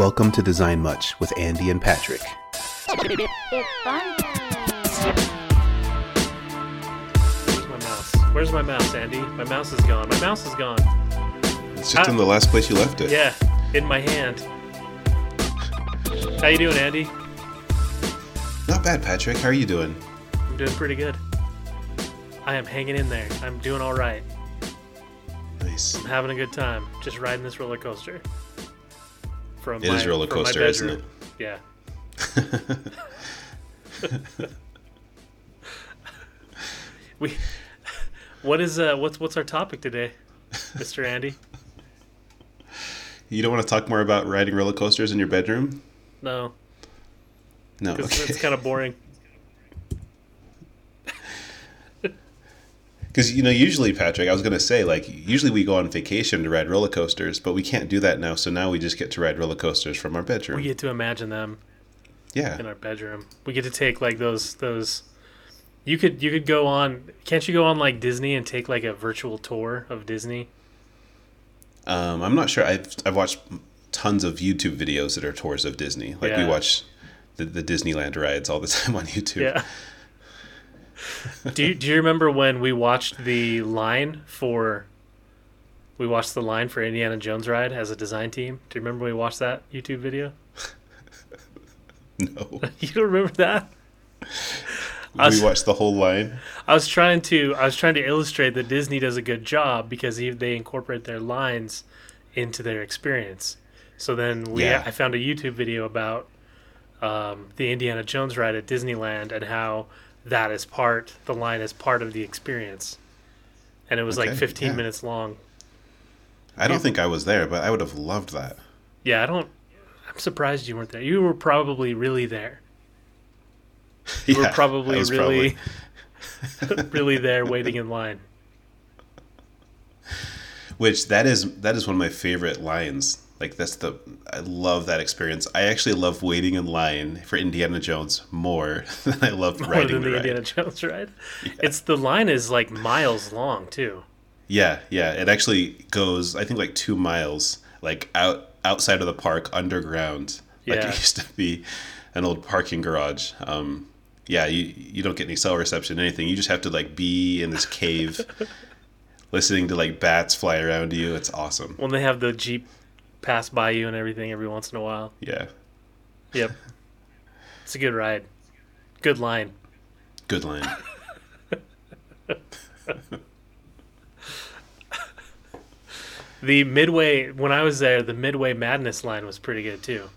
Welcome to Design Much with Andy and Patrick. It's fun Where's my mouse? Where's my mouse, Andy? My mouse is gone. My mouse is gone. It's just Ah. in the last place you left it. Yeah, in my hand. How you doing, Andy? Not bad, Patrick. How are you doing? I'm doing pretty good. I am hanging in there. I'm doing all right. Nice. I'm having a good time. Just riding this roller coaster. From It is roller my coaster, isn't it? Yeah. we. What is uh? What's what's our topic today, Mr. Andy? You don't want to talk more about riding roller coasters in your bedroom? No, No. Okay. it's kind of boring. Because you know, usually, Patrick, I was gonna say, like, usually we go on vacation to ride roller coasters, but we can't do that now. So now we just get to ride roller coasters from our bedroom. We get to imagine them yeah. in our bedroom. We get to take like those those. You could you could go on. Can't you go on like Disney and take like a virtual tour of Disney? Um, I'm not sure. I've I've watched tons of YouTube videos that are tours of Disney. Like we watch the, the Disneyland rides all the time on YouTube. Yeah. Do you, Do you remember when we watched the line for? We watched the line for Indiana Jones ride as a design team. Do you remember when we watched that YouTube video? No. You don't remember that? I was- we watched the whole line. I was trying to I was trying to illustrate that Disney does a good job because he- they incorporate their lines into their experience. So then we Yeah. I found a YouTube video about um, the Indiana Jones ride at Disneyland and how that is part the line is part of the experience. And it was like 15 yeah. minutes long. I don't think I was there, but I would have loved that. Yeah, I don't I'm surprised you weren't there. You were probably really there. You Yeah, were probably really really there waiting in line. Which that is that is one of my favorite lines. Like that's the I love that experience. I actually love waiting in line for Indiana Jones more than I love more riding than the the. Indiana Jones ride. It's the line is like miles long too. Yeah, yeah. It actually goes I think like two miles, like out outside of the park underground. Like Yeah. it used to be an old parking garage. Um yeah, you you don't get any cell reception, anything. You just have to like be in this cave listening to like bats fly around you. It's awesome. When they have the jeep pass by you and everything every once in a while. Yeah. Yep, it's a good ride. Good line. Good line. The midway when I was there, the midway madness line was pretty good too.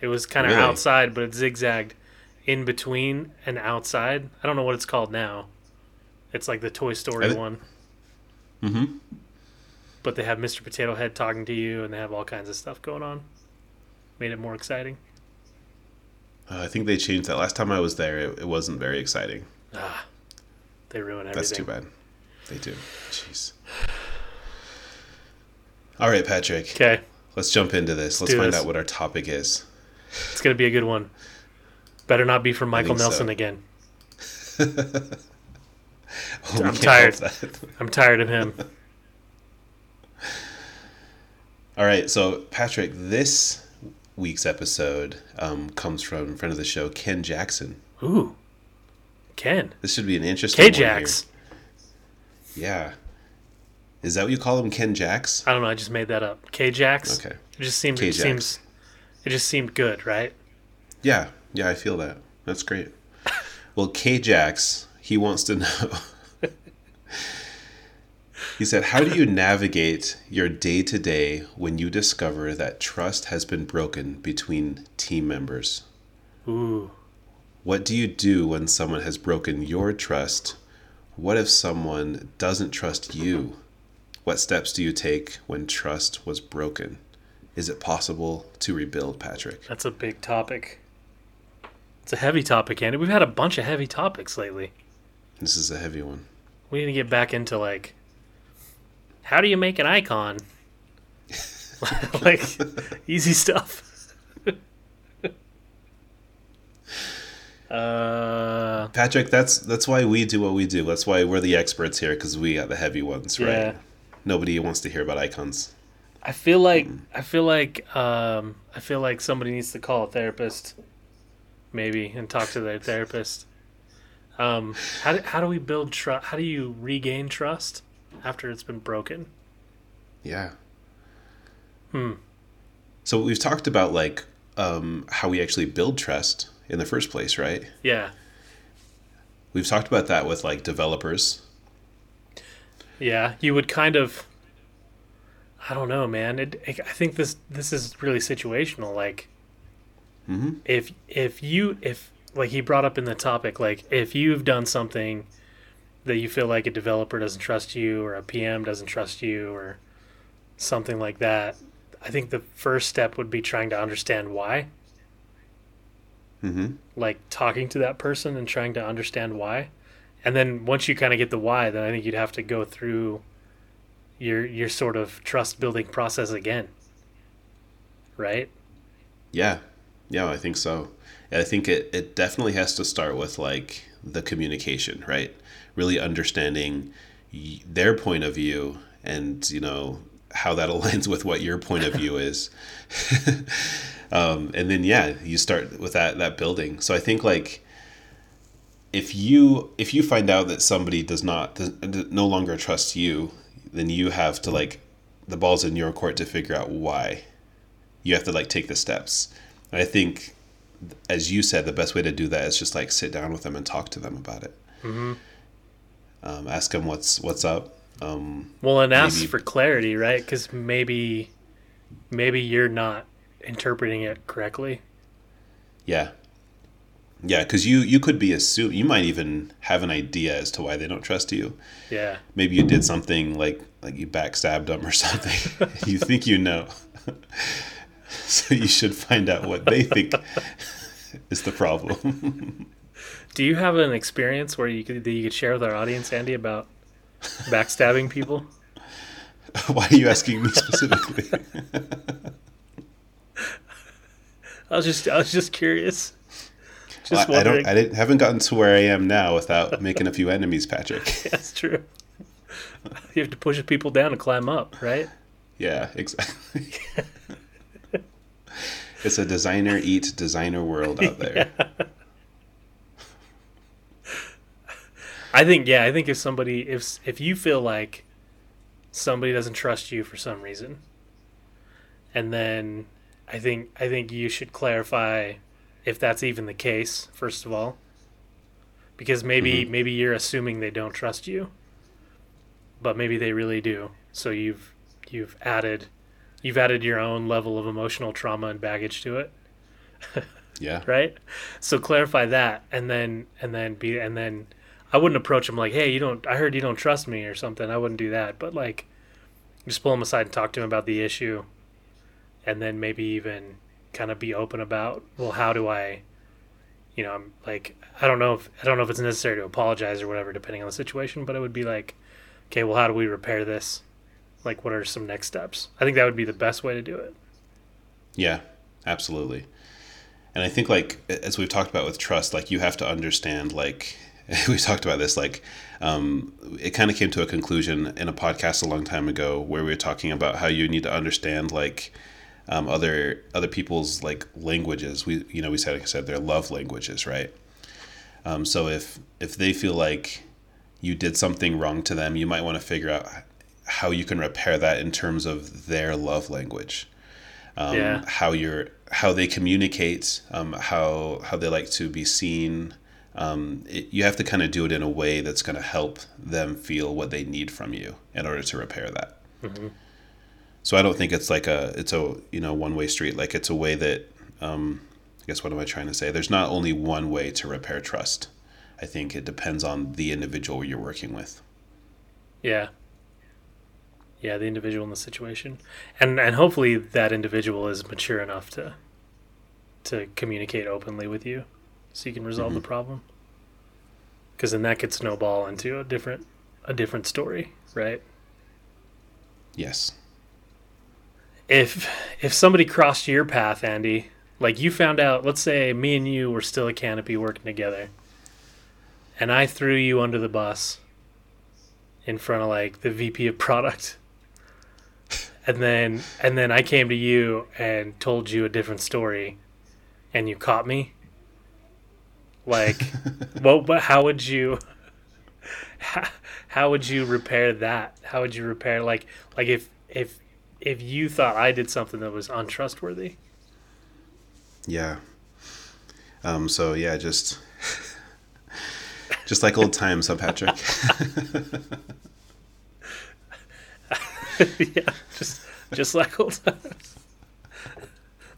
It was kind of Really? outside, but it zigzagged in between and outside. I don't know what it's called now. It's like the Toy Story I thi- one. Mm-hmm. But they have Mr. Potato Head talking to you, and they have all kinds of stuff going on. Made it more exciting. Uh, I think they changed that. Last time I was there, it, it wasn't very exciting. Ah, they ruin everything. That's too bad. They do. Jeez. All right, Patrick. Okay, Let's jump into this. Let's do find this. out what our topic is. it's gonna be a good one. Better not be from Michael think so. Nelson again. Oh, I'm tired. I'm tired of him. All right, so Patrick, this week's episode um, comes from friend of the show, Ken Jackson. Ooh, Ken This should be an interesting K. Jax. Yeah. Is that what you call him, Ken Jax? I don't know. I just made that up. K Jax. Okay. It just seemed. It K-Jax. seems. It just seemed good, right? Yeah, yeah, I feel that. That's great. Well, K Jax, he wants to know. he said, How do you navigate your day to day when you discover that trust has been broken between team members? Ooh. What do you do when someone has broken your trust? What if someone doesn't trust you? What steps do you take when trust was broken? Is it possible to rebuild, Patrick? That's a big topic. It's a heavy topic, Andy. We've had a bunch of heavy topics lately. This is a heavy one. We need to get back into like, how do you make an icon? like, easy stuff. uh, Patrick, that's that's why we do what we do. That's why we're the experts here because we got the heavy ones, right? yeah. Nobody wants to hear about icons. I feel like I feel like um, I feel like somebody needs to call a therapist, maybe, and talk to their therapist. Um, how do, how do we build trust? How do you regain trust after it's been broken? Yeah. Hmm. So we've talked about like um, how we actually build trust in the first place, right? Yeah, We've talked about that with like developers. yeah. You would kind of. I don't know, man. It, I think this this is really situational. Like, Mm-hmm. if if you if like he brought up in the topic like if you've done something that you feel like a developer doesn't trust you or a PM doesn't trust you or something like that I think the first step would be trying to understand why Mm-hmm. like talking to that person and trying to understand why and then once you kind of get the why then I think you'd have to go through your your sort of trust building process again right Yeah. Yeah, I think so. And I think it, it definitely has to start with like the communication, right? Really understanding their point of view and, you know, how that aligns with what your point of view is. um, and then, yeah, you start with that, that building. So I think like, if you if you find out that somebody does not does, no longer trust you, then you have to like the ball's in your court to figure out why. You have to like take the steps. And I think, as you said, the best way to do that is just like sit down with them and talk to them about it. mm-hmm. Um, ask them what's what's up. Um, Well, and ask Maybe- for clarity, right? Because maybe, maybe you're not interpreting it correctly. yeah, yeah, because you you could be assume you might even have an idea as to why they don't trust you. Yeah, Maybe you did something like like you backstabbed them or something. you think you know, so you should find out what they think is the problem. Do you have an experience where you could that you could share with our audience, Andy, about backstabbing people? why are you asking me specifically? I was just I was just curious. Just I, I don't. I didn't, haven't gotten to where I am now without making a few enemies, Patrick. That's true. You have to push people down to climb up, right? Yeah, exactly. it's a designer eat designer world out there. I think yeah, I think if somebody if if you feel like somebody doesn't trust you for some reason, and then I think I think you should clarify if that's even the case first of all, because maybe mm-hmm. maybe you're assuming they don't trust you, but maybe they really do. So you've you've added you've added your own level of emotional trauma and baggage to it Yeah. right so clarify that and then and then be and then i wouldn't approach him like hey you don't i heard you don't trust me or something. I wouldn't do that. But like just pull him aside and talk to him about the issue. And then maybe even kind of be open about well how do i you know i'm like i don't know if i don't know if it's necessary to apologize or whatever depending on the situation but it would be like okay well how do we repair this? Like what are some next steps? I think that would be the best way to do it. Yeah, absolutely. And I think like as we've talked about with trust, like you have to understand like we talked about this like um, it kind of came to a conclusion in a podcast a long time ago where we were talking about how you need to understand like um, other other people's like languages. We you know we said like I said their love languages, right? Um, so if if they feel like you did something wrong to them, you might want to figure out how you can repair that in terms of their love language um, Yeah. how you're how they communicate, um, how how they like to be seen. Um, it, you have to kind of do it in a way that's going to help them feel what they need from you in order to repair that. So I don't think it's like a it's a you know one way street. Like it's a way that um, I guess what am I trying to say? There's not only one way to repair trust. I think it depends on the individual you're working with. Yeah. Yeah, the individual in the situation. And and hopefully that individual is mature enough to to communicate openly with you so you can resolve the mm-hmm. problem. Cuz then that could snowball into a different a different story, right? Yes. If if somebody crossed your path, Andy, like you found out, let's say me and you were still a canopy working together, and I threw you under the bus in front of like the VP of product, and then and then I came to you and told you a different story, and you caught me. Like, what? What? How would you? How, how would you repair that? How would you repair like like if if if you thought I did something that was untrustworthy? Yeah. Um, so yeah, just just like old times, huh, Patrick? yeah, just just like old times.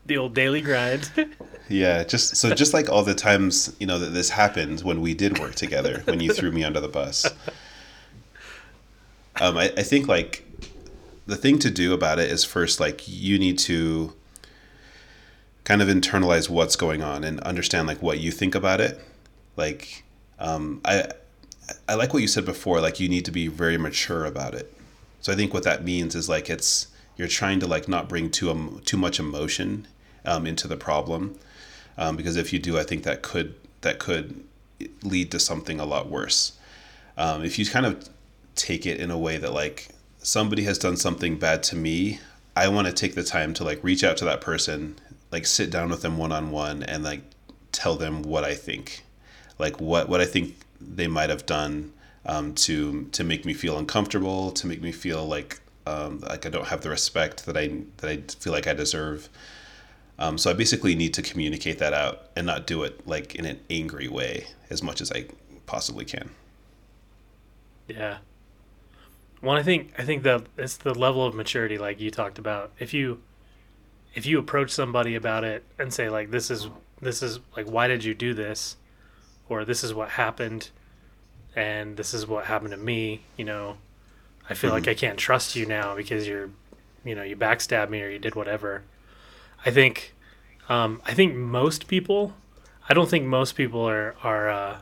The old daily grind. yeah, just so just like all the times you know that this happened when we did work together, when you threw me under the bus. Um, I, I think like the thing to do about it is first like you need to kind of internalize what's going on and understand like what you think about it. Like um, I I like what you said before. Like you need to be very mature about it. So I think what that means is like it's you're trying to like not bring too um, too much emotion um, into the problem, um, because if you do, I think that could that could lead to something a lot worse. Um, if you kind of take it in a way that like somebody has done something bad to me, I want to take the time to like reach out to that person, like sit down with them one on one, and like tell them what I think, like what what I think they might have done um, to to make me feel uncomfortable, to make me feel like um, like I don't have the respect that I that I feel like I deserve. Um, so I basically need to communicate that out and not do it like in an angry way as much as I possibly can. Yeah. Well, I think I think that it's the level of maturity, like you talked about. If you if you approach somebody about it and say like this is this is like why did you do this, or this is what happened, and this is what happened to me, you know, I feel like I can't trust you now because you're, you know, you backstabbed me or you did whatever. I think, um, I think most people, I don't think most people are are uh,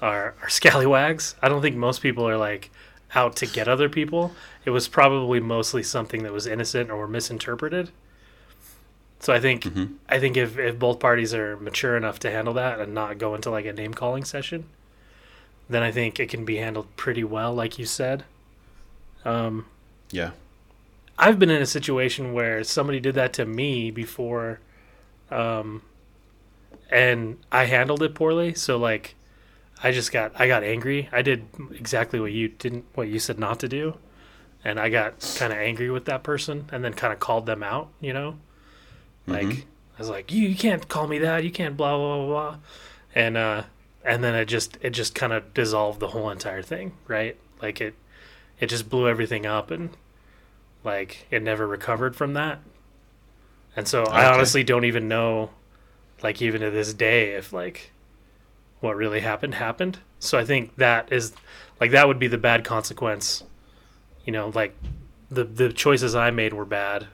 are are scallywags. I don't think most people are like out to get other people. It was probably mostly something that was innocent or misinterpreted. So I think I think if, if both parties are mature enough to handle that and not go into like a name calling session, then I think it can be handled pretty well, like you said. Um, Yeah. I've been in a situation where somebody did that to me before, um, and I handled it poorly. So like, I just got I got angry. I did exactly what you didn't what you said not to do, and I got kind of angry with that person, and then kind of called them out. You know, like Mhm. I was like, you, you can't call me that. You can't blah blah blah blah, and uh, and then it just it just kind of dissolved the whole entire thing, right? Like it it just blew everything up and like it never recovered from that. And so I honestly don't even know like even to this day if like what really happened happened. So I think that is like that would be the bad consequence. You know, like the the choices I made were bad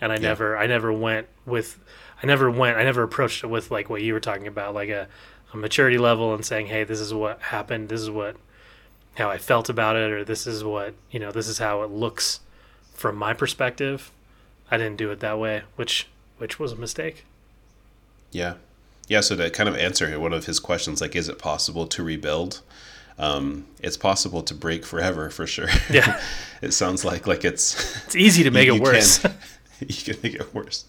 and I Yeah. never I never went with I never went I never approached it with like what you were talking about like a, a maturity level and saying, "Hey, this is what happened. This is what how I felt about it or this is what, you know, this is how it looks from my perspective." I didn't do it that way, which which was a mistake. Yeah. Yeah. So to kind of answer one of his questions, like, is it possible to rebuild? Um, it's possible to break forever for sure. Yeah. it sounds like like it's It's easy to make you- it worse. can- you can make it worse.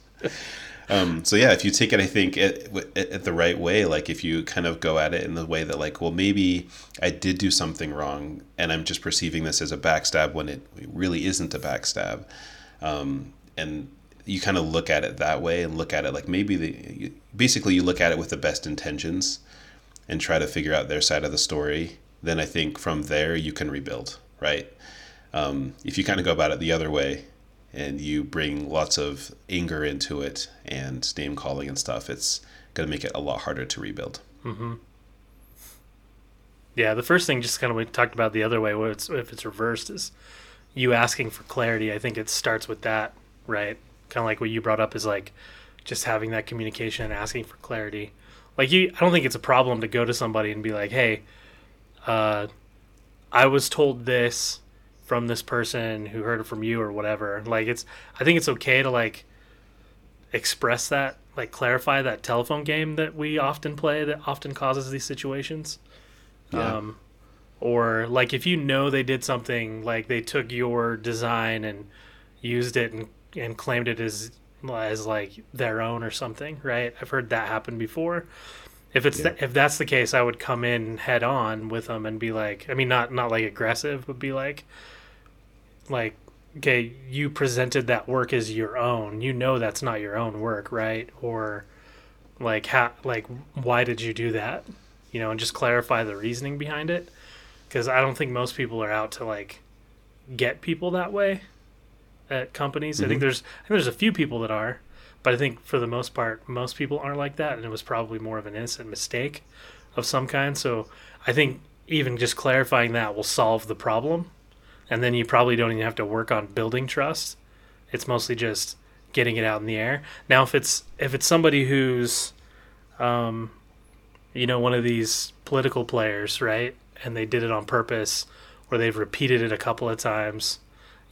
Um, so yeah, if you take it, I think it the right way, like if you kind of go at it in the way that like, well, maybe I did do something wrong, and I'm just perceiving this as a backstab when it really isn't a backstab, um, and you kind of look at it that way and look at it like maybe the you, basically you look at it with the best intentions, and try to figure out their side of the story. Then I think from there you can rebuild, right? Um, if you kind of go about it the other way, and you bring lots of anger into it and name calling and stuff, it's going to make it a lot harder to rebuild. Yeah, the first thing, just kind of we talked about the other way, where it's, if it's reversed, is you asking for clarity. I think it starts with that, right? Kind of like what you brought up is like just having that communication and asking for clarity. Like you, I don't think it's a problem to go to somebody and be like, "Hey, uh, I was told this from this person who heard it from you or whatever." Like it's, I think it's okay to like express that, like clarify that telephone game that we often play that often causes these situations. Yeah. Um, or like if you know they did something like they took your design and used it and and claimed it as as like their own or something, right? I've heard that happen before. If it's Yeah. th- if that's the case, I would come in head on with them and be like, I mean, not not like aggressive, but be like, like, okay, you presented that work as your own. You know that's not your own work, right? Or like how like why did you do that? You know, and just clarify the reasoning behind it. Because I don't think most people are out to like get people that way at companies. I think mm-hmm. there's I think there's a few people that are, but I think for the most part, most people aren't like that, and it was probably more of an innocent mistake of some kind. So I think even just clarifying that will solve the problem, and then you probably don't even have to work on building trust. It's mostly just getting it out in the air. Now, if it's if it's somebody who's, um, you know, one of these political players, right, and they did it on purpose, or they've repeated it a couple of times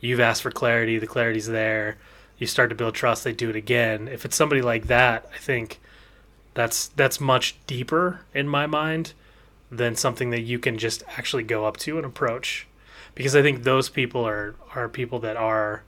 you've asked for clarity, the clarity's there, you start to build trust, they do it again. If it's somebody like that, I think that's that's much deeper in my mind than something that you can just actually go up to and approach. Because I think those people are are people that are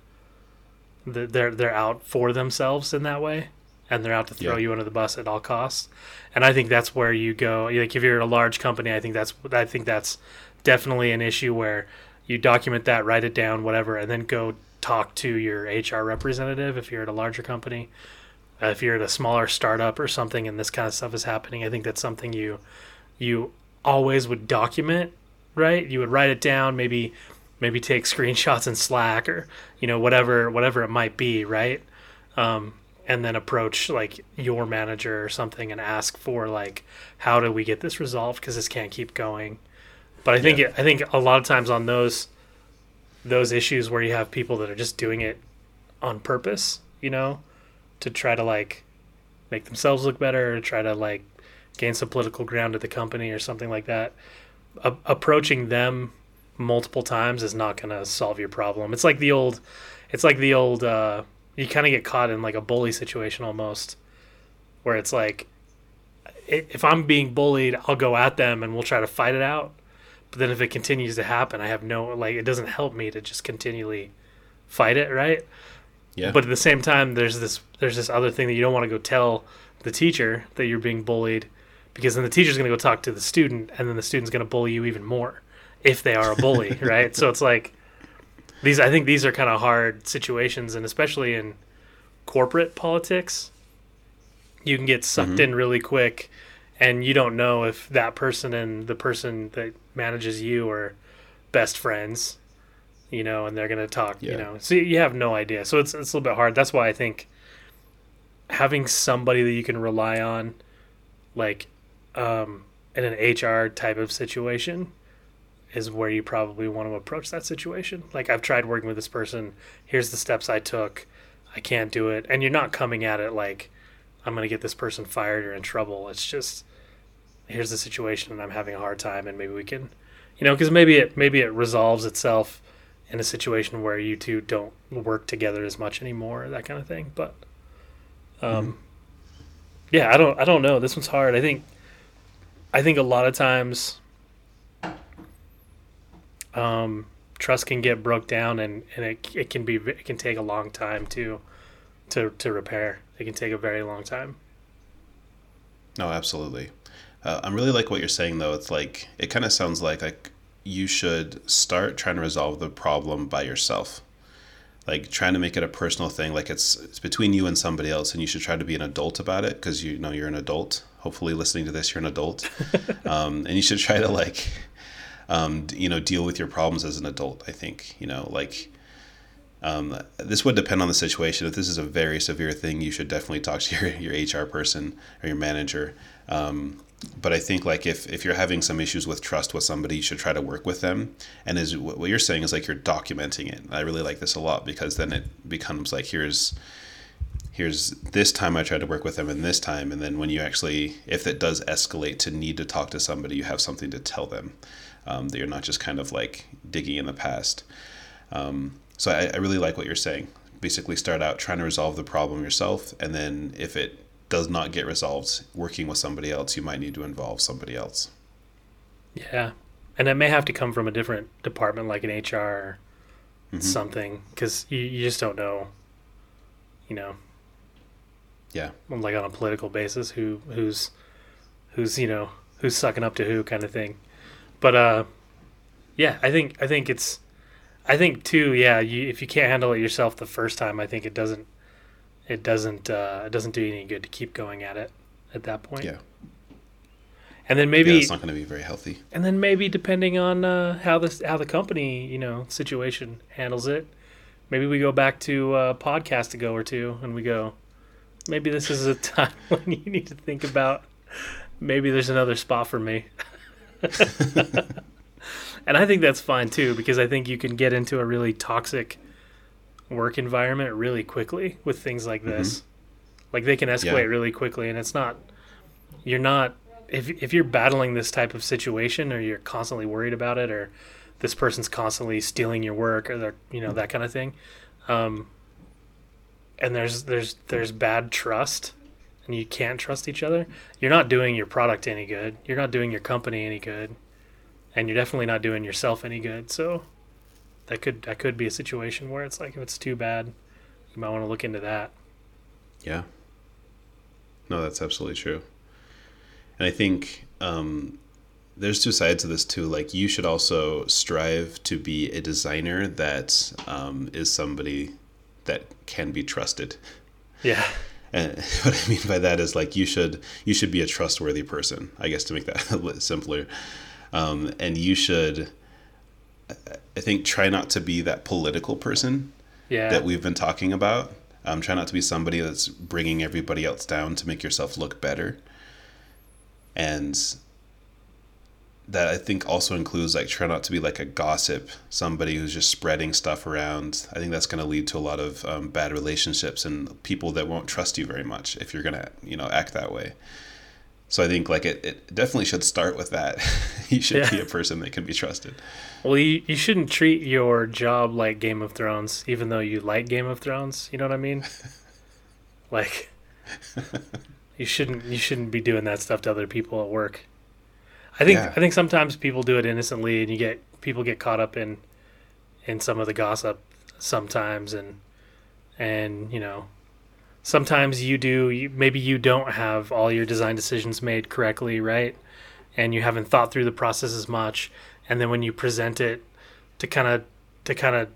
they're they're out for themselves in that way and they're out to throw Yeah. you under the bus at all costs. And I think that's where you go like if you're at a large company, I think that's I think that's definitely an issue where you document that, write it down, whatever, and then go talk to your HR representative if you're at a larger company. Uh, if you're at a smaller startup or something and this kind of stuff is happening, I think that's something you you always would document, right? You would write it down, maybe maybe take screenshots in Slack or you know whatever whatever it might be, right? Um, and then approach like your manager or something and ask for like how do we get this resolved because this can't keep going. But I think Yeah. it, I think a lot of times on those those issues where you have people that are just doing it on purpose, you know, to try to like make themselves look better or try to like gain some political ground at the company or something like that. A- approaching them multiple times is not going to solve your problem. It's like the old it's like the old uh you kind of get caught in like a bully situation almost where it's like if I'm being bullied, I'll go at them and we'll try to fight it out. But then if it continues to happen, I have no like it doesn't help me to just continually fight it, right? Yeah. But at the same time, there's this there's this other thing that you don't want to go tell the teacher that you're being bullied, because then the teacher's going to go talk to the student, and then the student's going to bully you even more if they are a bully, right? So it's like these. I think these are kind of hard situations, and especially in corporate politics, you can get sucked mm-hmm. in really quick, and you don't know if that person and the person that manages you are best friends you know, and they're going to talk, you know. So you have no idea. So it's it's a little bit hard. That's why I think having somebody that you can rely on like um in an HR type of situation is where you probably want to approach that situation. Like I've tried working with this person, here's the steps I took. I can't do it. And you're not coming at it like I'm going to get this person fired or in trouble. It's just here's the situation and I'm having a hard time and maybe we can you know, cuz maybe it maybe it resolves itself in a situation where you two don't work together as much anymore, that kind of thing. But um, yeah, I don't I don't know. This one's hard. I think I think a lot of times um, trust can get broke down and, and it, it can be it can take a long time to to to repair. It can take a very long time. No, absolutely. Uh, I'm really like what you're saying though. It's like it kind of sounds like like you should start trying to resolve the problem by yourself. Like trying to make it a personal thing, like it's it's between you and somebody else, and you should try to be an adult about it because you know you're an adult. Hopefully, listening to this, you're an adult, um, and you should try to like, um, you know, deal with your problems as an adult. I think you know, like, um, this would depend on the situation. If this is a very severe thing, you should definitely talk to your, your HR person or your manager. Um, but I think like if, if you're having some issues with trust with somebody, you should try to work with them. And what what you're saying is like you're documenting it. I really like this a lot because then it becomes like here's here's this time I tried to work with them and this time and then when you actually if it does escalate to need to talk to somebody, you have something to tell them. Um, that you're not just kind of like digging in the past. Um, so I, I really like what you're saying. Basically, start out trying to resolve the problem yourself, and then if it does not get resolved, working with somebody else, you might need to involve somebody else. Yeah, and it may have to come from a different department, like an HR something because you, you just don't know. You know, Yeah. like on a political basis, who who's who's you know who's sucking up to who kind of thing. But uh, yeah, I think I think it's I think too. Yeah, you, if you can't handle it yourself the first time, I think it doesn't it doesn't uh, it doesn't do you any good to keep going at it at that point. Yeah. And then Maybe maybe it's not going to be very healthy. and then maybe depending on uh, how this how the company you know situation handles it, maybe we go back to uh, podcast to go or two, and we go, maybe this is a time when you need to think about maybe there's another spot for me. and I think that's fine too because I think you can get into a really toxic work environment really quickly with things like this. Like they can escalate Yeah. really quickly, and it's not you're not if if you're battling this type of situation or you're constantly worried about it or this person's constantly stealing your work or they're you know that kind of thing um, and there's there's there's bad trust and you can't trust each other you're not doing your product any good you're not doing your company any good and you're definitely not doing yourself any good so that could that could be a situation where it's like if it's too bad you might want to look into that Yeah. No, that's absolutely true. And I think um, there's two sides to this too. Like you should also strive to be a designer that um, is somebody that can be trusted. yeah And what I mean by that is like you should you should be a trustworthy person. I guess to make that a little simpler, um, and you should, I think, try not to be that political person yeah that we've been talking about. Um, try not to be somebody that's bringing everybody else down to make yourself look better. And that I think also includes like try not to be like a gossip, somebody who's just spreading stuff around. I think that's going to lead to a lot of um, bad relationships and people that won't trust you very much if you're going to you know act that way. So I think like it, it definitely should start with that. you should Yeah. be a person that can be trusted. Well, you, you shouldn't treat your job like Game of Thrones, even though you like Game of Thrones. You know what I mean? like, you shouldn't you shouldn't be doing that stuff to other people at work. I think Yeah. I think sometimes people do it innocently, and you get people get caught up in in some of the gossip sometimes, and and you know sometimes you do maybe you don't have all your design decisions made correctly, right? And you haven't thought through the process as much, and then when you present it to kind of to kind of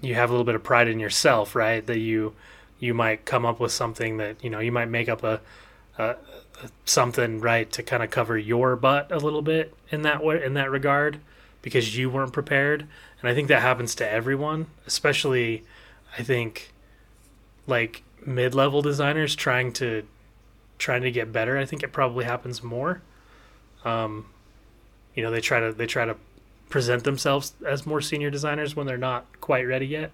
you have a little bit of pride in yourself, right? That you you might come up with something that you know you might make up a, a, a something right to kind of cover your butt a little bit in that way in that regard because you weren't prepared, and I think that happens to everyone, especially I think like mid-level designers trying to trying to get better. I think it probably happens more. Um, you know, they try to they try to present themselves as more senior designers when they're not quite ready yet.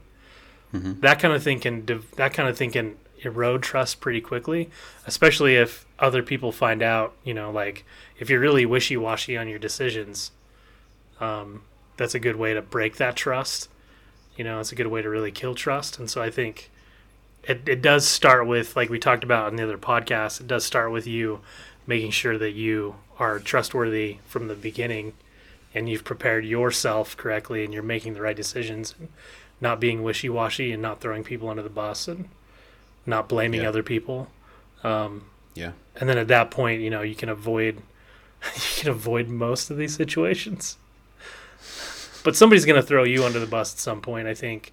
That kind of thing can that kind of thing can erode trust pretty quickly, especially if other people find out. You know, like if you're really wishy washy on your decisions, um, that's a good way to break that trust. You know, it's a good way to really kill trust. And so I think it, it does start with, like we talked about in the other podcast, it does start with you making sure that you are trustworthy from the beginning and you've prepared yourself correctly and you're making the right decisions and not being wishy washy and not throwing people under the bus and not blaming Yeah. other people. Um, Yeah. and then at that point, you know, you can avoid you can avoid most of these situations. But somebody's going to throw you under the bus at some point, I think.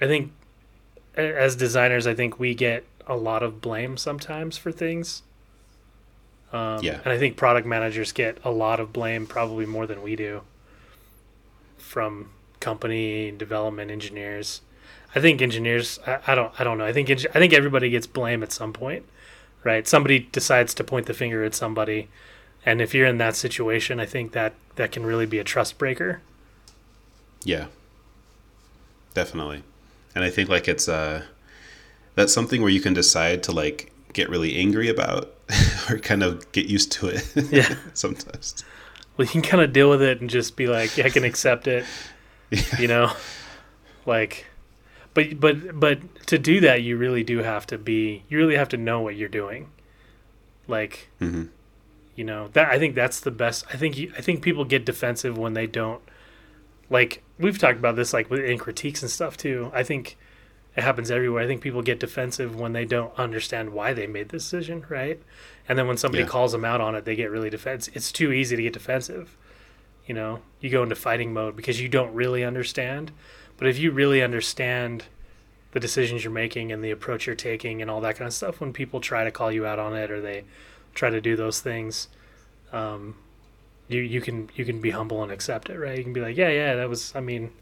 I think as designers, I think we get a lot of blame sometimes for things. Um, Yeah. And I think product managers get a lot of blame, probably more than we do, from company development engineers. I think engineers. I, I don't. I don't know. I think. I think everybody gets blame at some point, right? Somebody decides to point the finger at somebody, and if you're in that situation, I think that that can really be a trust breaker. Yeah. Definitely. And I think like it's uh that's something where you can decide to like get really angry about or kind of get used to it. Yeah. Sometimes. Well, you can kind of deal with it and just be like, yeah, I can accept it. Yeah. You know, like, but but but to do that, you really do have to be. You really have to know what you're doing. Like, like we've talked about this like in critiques and stuff too. I think it happens everywhere. I think people get defensive when they don't understand why they made the decision, right? And then when somebody Yeah. calls them out on it, they get really defensive. It's too easy to get defensive. You know, you go into fighting mode because you don't really understand. But if you really understand the decisions you're making and the approach you're taking and all that kind of stuff, when people try to call you out on it or they try to do those things, um, you you can you can be humble and accept it, right? You can be like, yeah, yeah, that was. I mean,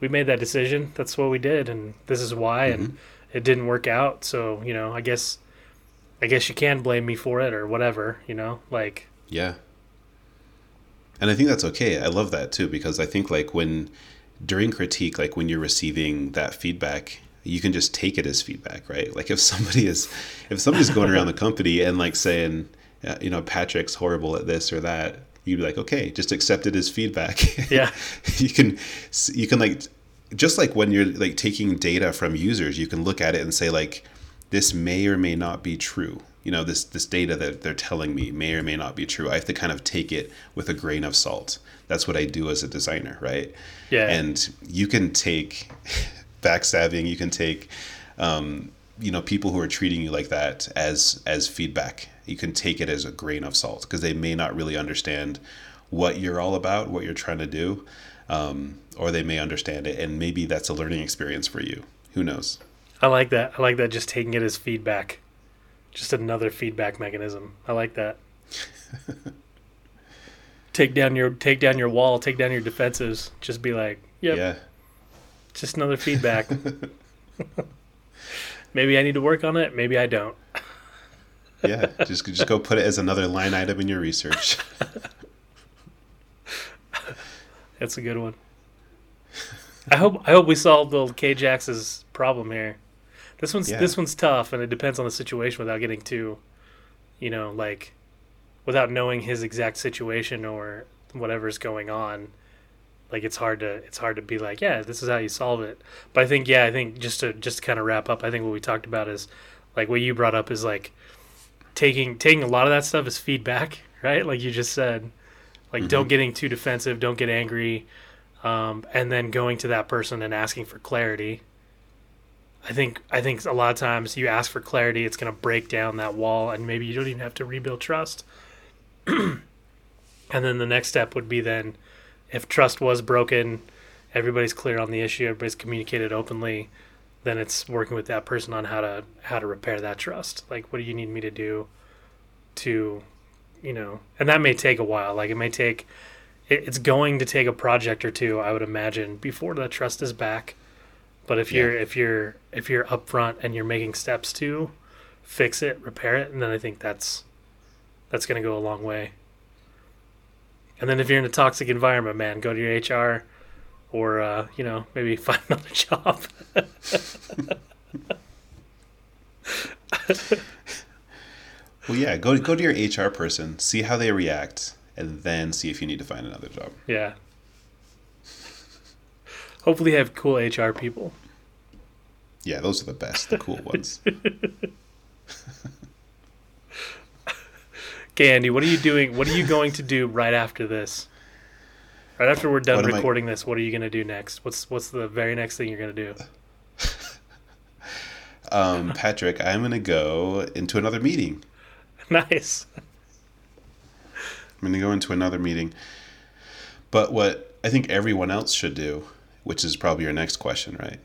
we made that decision. That's what we did, and this is why, and mm-hmm. it didn't work out. So you know, I guess, I guess you can blame me for it or whatever. You know, like Yeah. And I think that's okay. I love that too because I think like when during critique, like when you're receiving that feedback, you can just take it as feedback, right? Like if somebody is, if somebody's going around the company and like saying, you know, Patrick's horrible at this or that, you'd be like, okay, just accept it as feedback. Yeah. you can, you can like, just like when you're like taking data from users, you can look at it and say like, this may or may not be true. You know, this this data that they're telling me may or may not be true. I have to kind of take it with a grain of salt. That's what I do as a designer, right? Yeah. And you can take backstabbing. You can take, um, you know, people who are treating you like that as as feedback. You can take it as a grain of salt because they may not really understand what you're all about, what you're trying to do, um, or they may understand it, and maybe that's a learning experience for you. Who knows? I like that. I like that. Just taking it as feedback, just another feedback mechanism. I like that. take down your take down your wall. Take down your defenses. Just be like, yep, Yeah. just another feedback. maybe I need to work on it. Maybe I don't. Yeah just just go put it as another line item in your research That's a good one. I hope I hope we solved old K-Jax's problem here. This one's Yeah. this one's tough, and it depends on the situation without getting too, you know, like without knowing his exact situation or whatever's going on. Like it's hard to it's hard to be like, yeah, this is how you solve it. But I think yeah, I think just to just to kind of wrap up, I think what we talked about is like what you brought up is like taking taking a lot of that stuff as feedback, right? Like you just said, like don't getting too defensive, don't get angry, um, and then going to that person and asking for clarity. I think I think a lot of times you ask for clarity, it's going to break down that wall, and maybe you don't even have to rebuild trust. and then the next step would be then, if trust was broken, everybody's clear on the issue, everybody's communicated openly, then it's working with that person on how to how to repair that trust. Like, what do you need me to do to, you know, and that may take a while. Like, it may take, it, it's going to take a project or two, I would imagine, before that trust is back. But if you're if you're if you're upfront and you're making steps to fix it, repair it, and then I think that's that's going to go a long way. And then if you're in a toxic environment, man, go to your HR or uh, you know, maybe find another job. well yeah go go to your hr person see how they react and then see if you need to find another job yeah. Hopefully you have cool HR people. yeah those are the best the cool ones Okay, Andy, what are you doing? What are you going to do right after this? Right after we're done What am I- recording this, what are you going to do next? What's what's the very next thing you're going to do? um, patrick i'm going to go into another meeting nice. i'm going to go into another meeting but what i think everyone else should do which is probably your next question right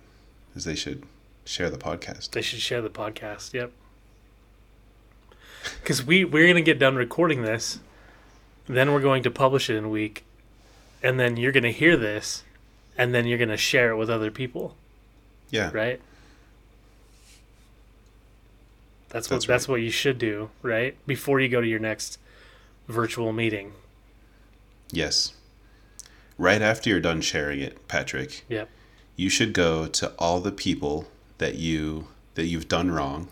is they should share the podcast They should share the podcast. Yep. Because we we're gonna get done recording this, then we're going to publish it in a week, and then you're gonna hear this, and then you're gonna share it with other people, yeah right? That's what That's that's what you should do, right? Before you go to your next virtual meeting. yes right after you're done sharing it patrick Yep. you should go to all the people that you that you've done wrong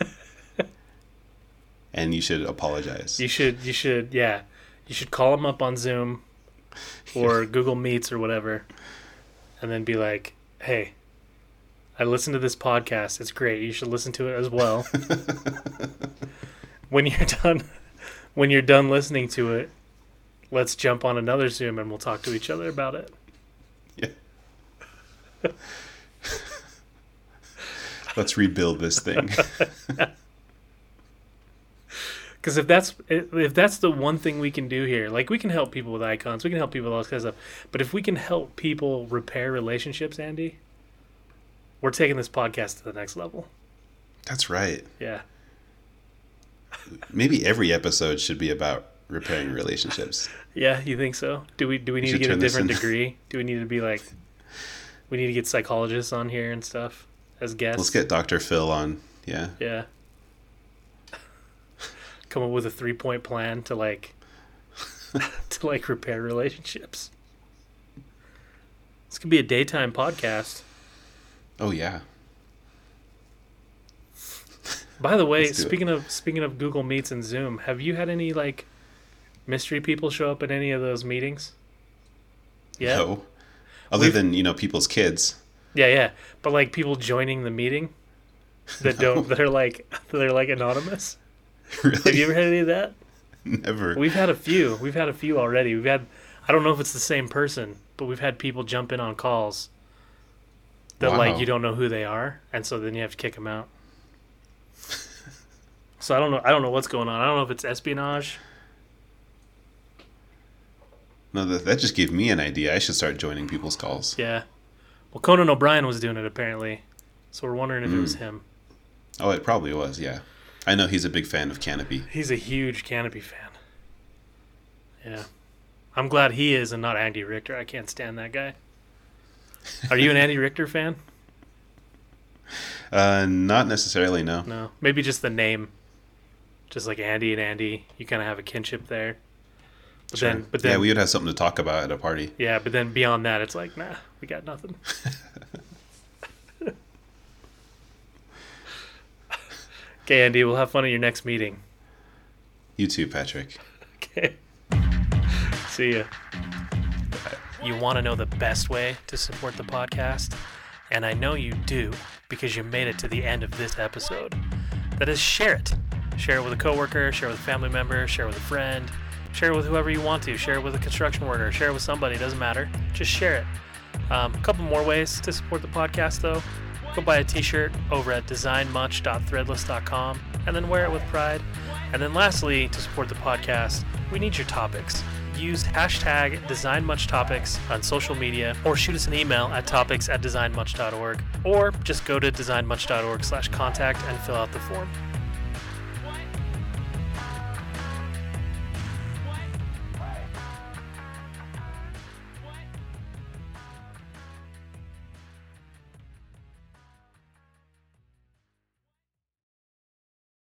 and you should apologize You should you should yeah, you should call them up on Zoom or Google Meets or whatever, and then be like, "Hey, I listened to this podcast. It's great. You should listen to it as well." when you're done, when you're done listening to it, let's jump on another Zoom and we'll talk to each other about it. Yeah. Let's rebuild this thing. Because if that's if that's the one thing we can do here, like we can help people with icons, we can help people with all this kind of stuff. But if we can help people repair relationships, Andy, we're taking this podcast to the next level. That's right. Yeah. Maybe every episode should be about repairing relationships. Yeah, you think so? Do we do we need to should get a different degree? Do we need to be like we need to get psychologists on here and stuff as guests? Let's get Dr. Phil on. Yeah. Yeah. Come up with a three point plan to like to like repair relationships. This could be a daytime podcast. Oh yeah. By the way, Let's it. speaking of speaking of Google Meets and Zoom, have you had any like mystery people show up at any of those meetings? Yeah. No. Other We've- than, you know, people's kids. Yeah, yeah. But like people joining the meeting that No. don't that are like they're like anonymous. really? Have you ever had any of that? Never. We've had a few. We've had a few already. We've had I don't know if it's the same person, but we've had people jump in on calls that like you don't know who they are, and so then you have to kick them out. so I don't know. I don't know what's going on. I don't know if it's espionage. No, that, that just gave me an idea. I should start joining people's calls. Yeah. Well, Conan O'Brien was doing it apparently, so we're wondering if it was hmm. him. Oh, it probably was, yeah. I know he's a big fan of Canopy. He's a huge Canopy fan. Yeah. I'm glad he is and not Andy Richter. I can't stand that guy. Are you an Andy Richter fan? Uh, not necessarily, no. No. Maybe just the name. Just like Andy and Andy. You kind of have a kinship there. But Sure. then, but then, yeah, we would have something to talk about at a party. yeah, but then beyond that, it's like, nah, we got nothing. okay, Andy, we'll have fun at your next meeting. You too, Patrick. Okay. See ya. You want to know the best way to support the podcast? And I know you do because you made it to the end of this episode. That is, share it. Share it with a coworker, share it with a family member, share it with a friend, share it with whoever you want to, share it with a construction worker, share it with somebody, doesn't matter. Just share it. Um, a couple more ways to support the podcast, though. Go buy a t shirt over at designmuch.threadless.com and then wear it with pride. And then lastly, to support the podcast, we need your topics. Use hashtag DesignMuchTopics on social media or shoot us an email at topics at designmuch.org or just go to designmuch.org slash contact and fill out the form.